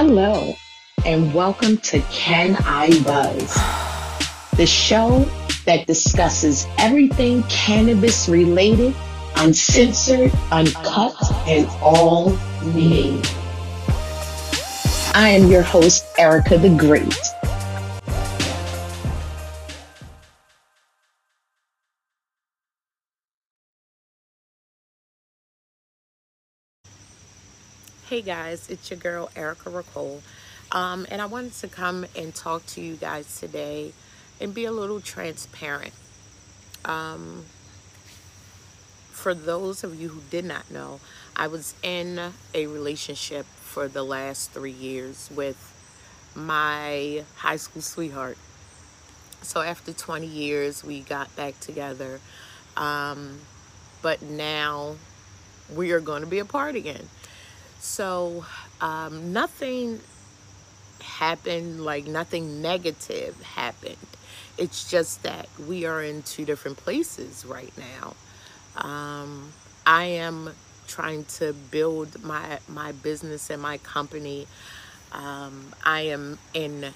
Hello, and welcome to Can I Buzz, the show that discusses everything cannabis related, uncensored, uncut, and all me. I am your host, Arricca the Great. Hey guys, it's your girl Arricca RicCol, um, and I wanted to come and talk to you guys today and be a little transparent. Um, for those of you who did not know, I was in a relationship for the last three years with my high school sweetheart. So after 20 years, we got back together, um, but now we are going to be apart again. So um, nothing happened, like nothing negative happened. It's just that we are in two different places right now. Um, I am trying to build my my business and my company. Um, I am in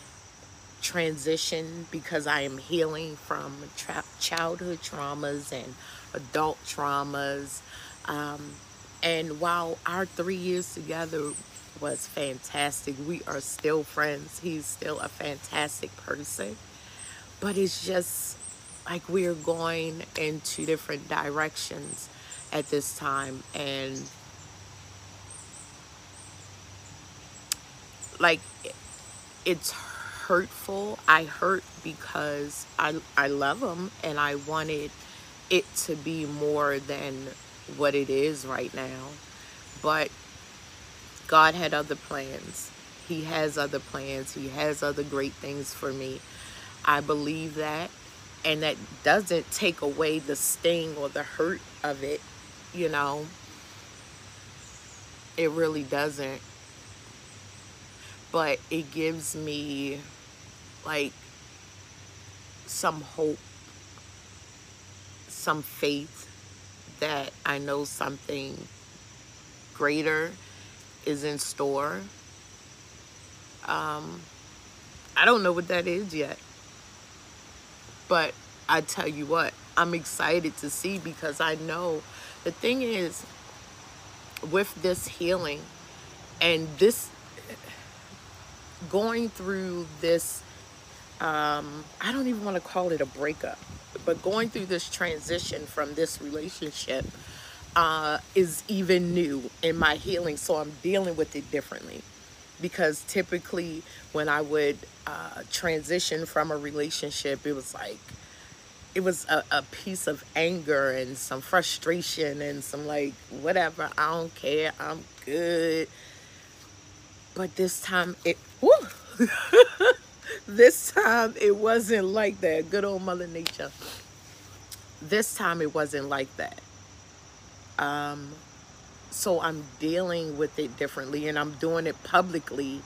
transition because I am healing from tra- childhood traumas and adult traumas. Um, and while our three years together was fantastic, we are still friends. He's still a fantastic person. But it's just like we're going in two different directions at this time. And like it's hurtful. I hurt because I I love him and I wanted it to be more than what it is right now. But God had other plans. He has other plans. He has other great things for me. I believe that. And that doesn't take away the sting or the hurt of it, you know. It really doesn't. But it gives me like some hope, some faith that I know something greater is in store. Um, I don't know what that is yet. But I tell you what, I'm excited to see because I know the thing is with this healing and this going through this um, I don't even want to call it a breakup but going through this transition from this relationship uh, is even new in my healing. So I'm dealing with it differently. Because typically, when I would uh, transition from a relationship, it was like, it was a, a piece of anger and some frustration and some like, whatever, I don't care, I'm good. But this time, it, this time it wasn't like that. Good old Mother Nature. This time it wasn't like that. Um, so I'm dealing with it differently and I'm doing it publicly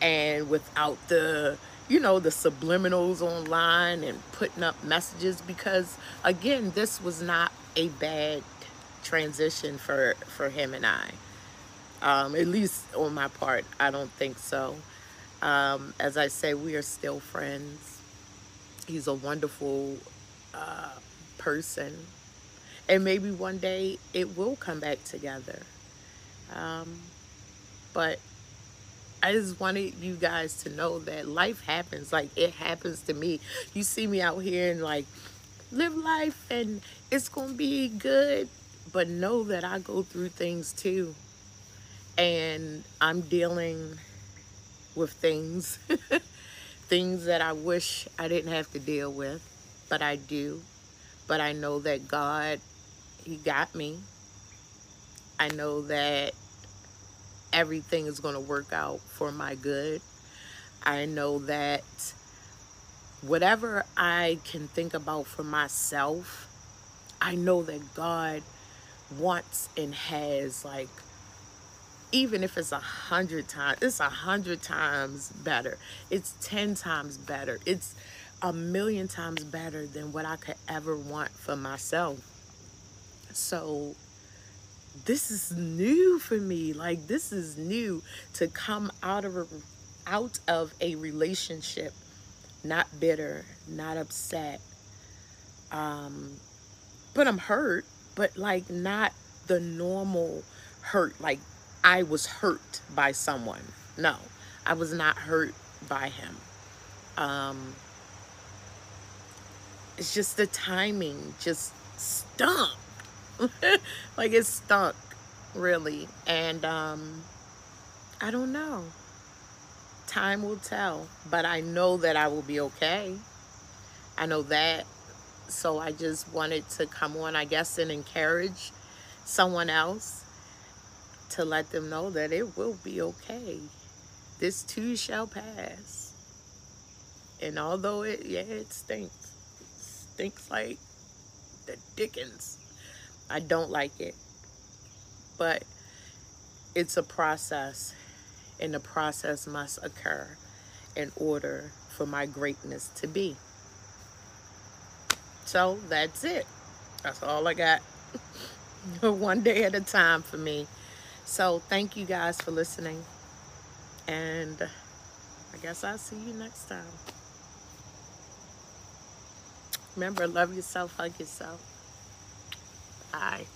and without the, you know, the subliminals online and putting up messages because again, this was not a bad transition for, for him and I. Um, at least on my part, I don't think so. Um, as I say, we are still friends. He's a wonderful uh, person. And maybe one day it will come back together. Um, but I just wanted you guys to know that life happens. Like it happens to me. You see me out here and like live life and it's going to be good. But know that I go through things too. And I'm dealing with things, things that I wish I didn't have to deal with, but I do. But I know that God, He got me. I know that everything is going to work out for my good. I know that whatever I can think about for myself, I know that God wants and has like even if it's a hundred times, it's a hundred times better. It's 10 times better. It's a million times better than what I could ever want for myself. So this is new for me. Like this is new to come out of a, out of a relationship not bitter, not upset. Um but I'm hurt, but like not the normal hurt like I was hurt by someone. No. I was not hurt by him. Um it's just the timing just stunk. like it stunk, really. And um, I don't know. Time will tell. But I know that I will be okay. I know that. So I just wanted to come on, I guess, and encourage someone else to let them know that it will be okay. This too shall pass. And although it, yeah, it stinks. It stinks like the dickens. I don't like it. But it's a process, and the process must occur in order for my greatness to be. So that's it. That's all I got. One day at a time for me. So thank you guys for listening. And I guess I'll see you next time. Remember, love yourself, hug yourself. Bye.